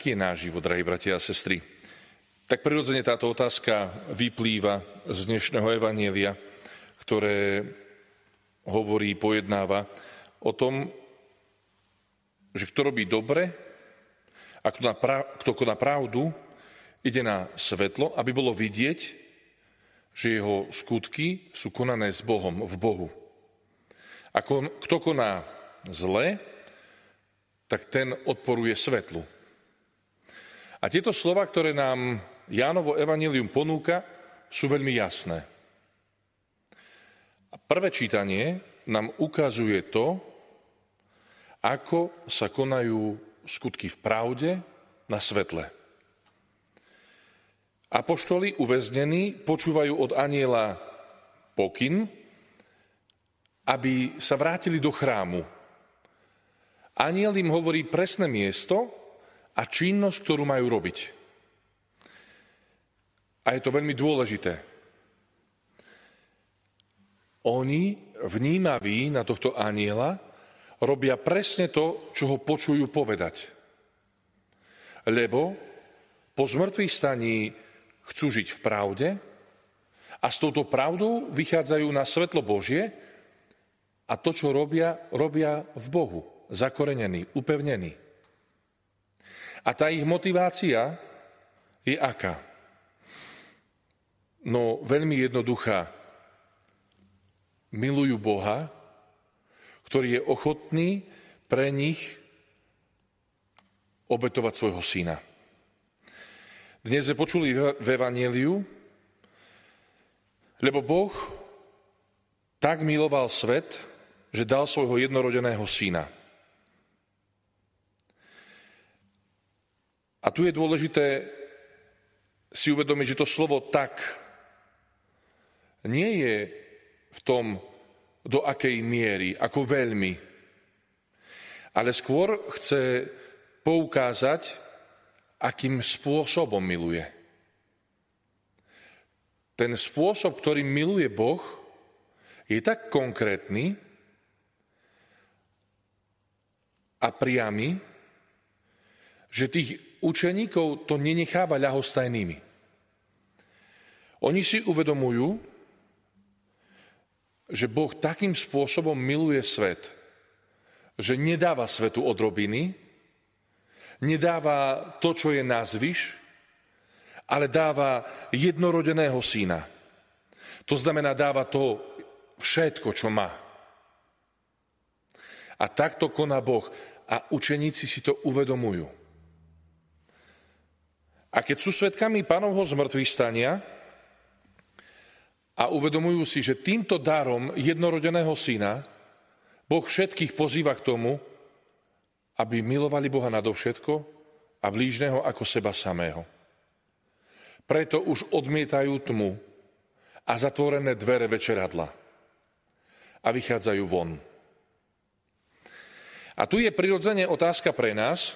aký je náš život, drahí bratia a sestry? Tak prirodzene táto otázka vyplýva z dnešného evanielia, ktoré hovorí, pojednáva o tom, že kto robí dobre a kto, na pra- kto koná pravdu, ide na svetlo, aby bolo vidieť, že jeho skutky sú konané s Bohom, v Bohu. A kto koná zle, tak ten odporuje svetlu. A tieto slova, ktoré nám Jánovo evanílium ponúka, sú veľmi jasné. A prvé čítanie nám ukazuje to, ako sa konajú skutky v pravde na svetle. Apoštoli uväznení počúvajú od aniela pokyn, aby sa vrátili do chrámu. Aniel im hovorí presné miesto a činnosť, ktorú majú robiť. A je to veľmi dôležité. Oni, vnímaví na tohto aniela, robia presne to, čo ho počujú povedať. Lebo po zmrtvých staní chcú žiť v pravde a s touto pravdou vychádzajú na svetlo Božie a to, čo robia, robia v Bohu, zakorenení, upevnení. A tá ich motivácia je aká? No veľmi jednoduchá. Milujú Boha, ktorý je ochotný pre nich obetovať svojho syna. Dnes sme počuli v Evangeliu, lebo Boh tak miloval svet, že dal svojho jednorodeného syna. Tu je dôležité si uvedomiť, že to slovo tak nie je v tom, do akej miery, ako veľmi, ale skôr chce poukázať, akým spôsobom miluje. Ten spôsob, ktorým miluje Boh, je tak konkrétny a priamy, že tých učeníkov to nenecháva ľahostajnými. Oni si uvedomujú, že Boh takým spôsobom miluje svet, že nedáva svetu odrobiny, nedáva to, čo je nazvyš, ale dáva jednorodeného syna. To znamená, dáva to všetko, čo má. A takto koná Boh. A učeníci si to uvedomujú. A keď sú svetkami pánovho zmrtvých stania a uvedomujú si, že týmto darom jednorodeného syna Boh všetkých pozýva k tomu, aby milovali Boha nadovšetko a blížneho ako seba samého. Preto už odmietajú tmu a zatvorené dvere večeradla a vychádzajú von. A tu je prirodzene otázka pre nás,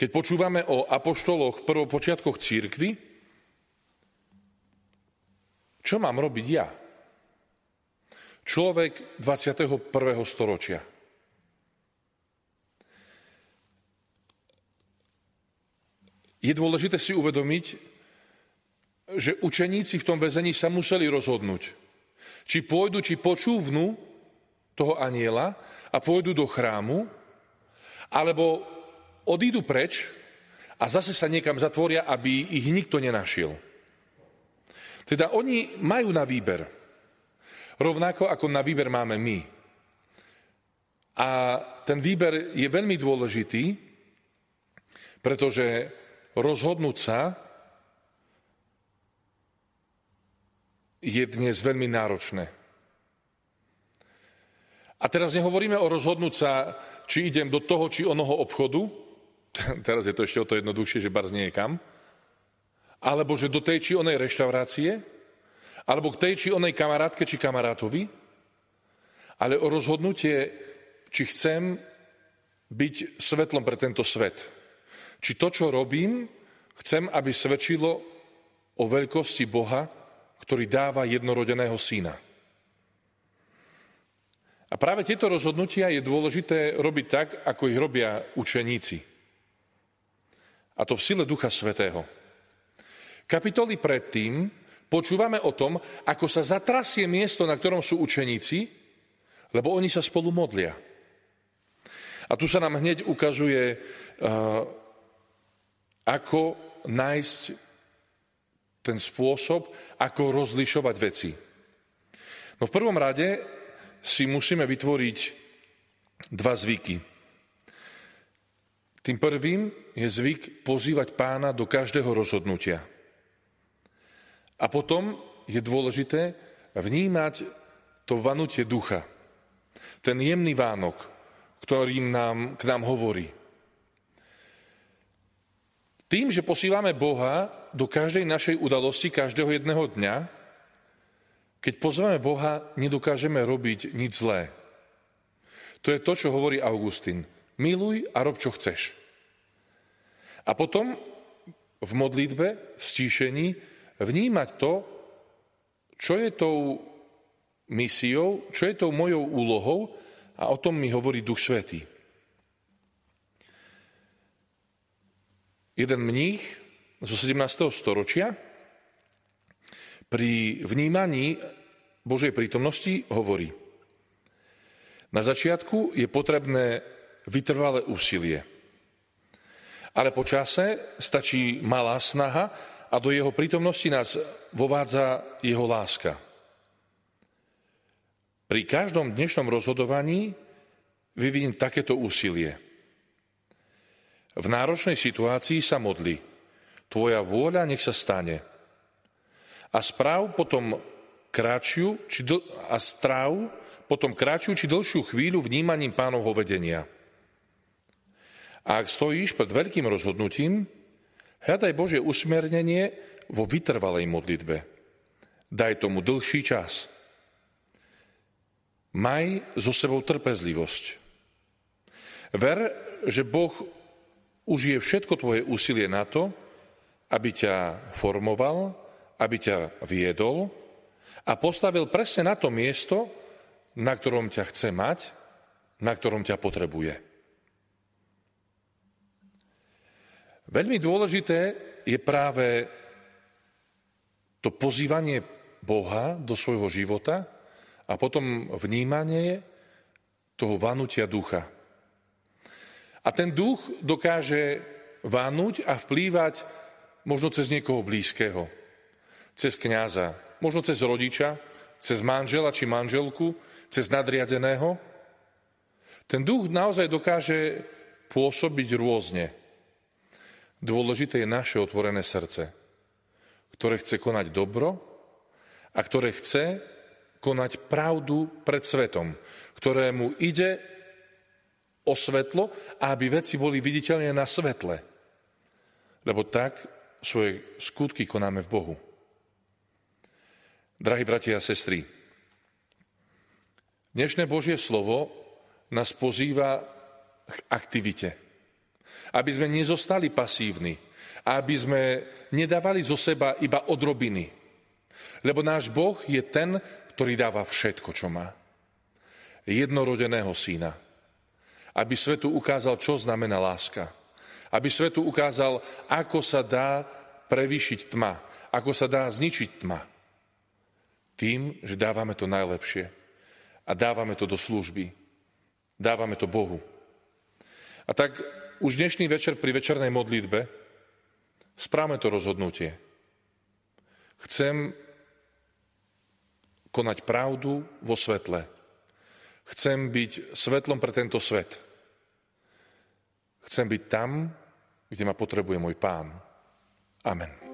keď počúvame o apoštoloch v prvopočiatkoch církvy, čo mám robiť ja? Človek 21. storočia. Je dôležité si uvedomiť, že učeníci v tom väzení sa museli rozhodnúť, či pôjdu, či počúvnu toho aniela a pôjdu do chrámu, alebo odídu preč a zase sa niekam zatvoria, aby ich nikto nenašiel. Teda oni majú na výber. Rovnako ako na výber máme my. A ten výber je veľmi dôležitý, pretože rozhodnúť sa je dnes veľmi náročné. A teraz nehovoríme o rozhodnúť sa, či idem do toho, či onoho obchodu, teraz je to ešte o to jednoduchšie, že barz nie je kam, alebo že do tej či onej reštaurácie, alebo k tej či onej kamarátke či kamarátovi, ale o rozhodnutie, či chcem byť svetlom pre tento svet. Či to, čo robím, chcem, aby svedčilo o veľkosti Boha, ktorý dáva jednorodeného syna. A práve tieto rozhodnutia je dôležité robiť tak, ako ich robia učeníci. A to v sile Ducha Svetého. Kapitoly predtým počúvame o tom, ako sa zatrasie miesto, na ktorom sú učeníci, lebo oni sa spolu modlia. A tu sa nám hneď ukazuje, uh, ako nájsť ten spôsob, ako rozlišovať veci. No v prvom rade si musíme vytvoriť dva zvyky. Tým prvým je zvyk pozývať pána do každého rozhodnutia. A potom je dôležité vnímať to vanutie ducha. Ten jemný vánok, ktorým nám, k nám hovorí. Tým, že posílame Boha do každej našej udalosti, každého jedného dňa, keď pozveme Boha, nedokážeme robiť nič zlé. To je to, čo hovorí Augustín. Miluj a rob, čo chceš. A potom v modlitbe, v stíšení, vnímať to, čo je tou misiou, čo je tou mojou úlohou a o tom mi hovorí Duch Svetý. Jeden mních zo 17. storočia pri vnímaní Božej prítomnosti hovorí, na začiatku je potrebné vytrvalé úsilie. Ale po čase stačí malá snaha a do jeho prítomnosti nás vovádza jeho láska. Pri každom dnešnom rozhodovaní vyviniem takéto úsilie. V náročnej situácii sa modli. Tvoja vôľa nech sa stane a správ potom kráčiu, či dl- a stráv potom kráčiu či dlhšiu chvíľu vnímaním pánovho vedenia. A ak stojíš pred veľkým rozhodnutím, hľadaj Božie usmernenie vo vytrvalej modlitbe. Daj tomu dlhší čas. Maj so sebou trpezlivosť. Ver, že Boh užije všetko tvoje úsilie na to, aby ťa formoval, aby ťa viedol a postavil presne na to miesto, na ktorom ťa chce mať, na ktorom ťa potrebuje. Veľmi dôležité je práve to pozývanie Boha do svojho života a potom vnímanie toho vanutia ducha. A ten duch dokáže vanúť a vplývať možno cez niekoho blízkeho cez kňaza, možno cez rodiča, cez manžela či manželku, cez nadriadeného. Ten duch naozaj dokáže pôsobiť rôzne. Dôležité je naše otvorené srdce, ktoré chce konať dobro a ktoré chce konať pravdu pred svetom, ktorému ide o svetlo a aby veci boli viditeľné na svetle. Lebo tak svoje skutky konáme v Bohu. Drahí bratia a sestry, dnešné Božie slovo nás pozýva k aktivite. Aby sme nezostali pasívni, aby sme nedávali zo seba iba odrobiny. Lebo náš Boh je ten, ktorý dáva všetko, čo má. Jednorodeného syna. Aby svetu ukázal, čo znamená láska. Aby svetu ukázal, ako sa dá prevýšiť tma. Ako sa dá zničiť tma. Tým, že dávame to najlepšie a dávame to do služby. Dávame to Bohu. A tak už dnešný večer pri večernej modlitbe správame to rozhodnutie. Chcem konať pravdu vo svetle. Chcem byť svetlom pre tento svet. Chcem byť tam, kde ma potrebuje môj pán. Amen.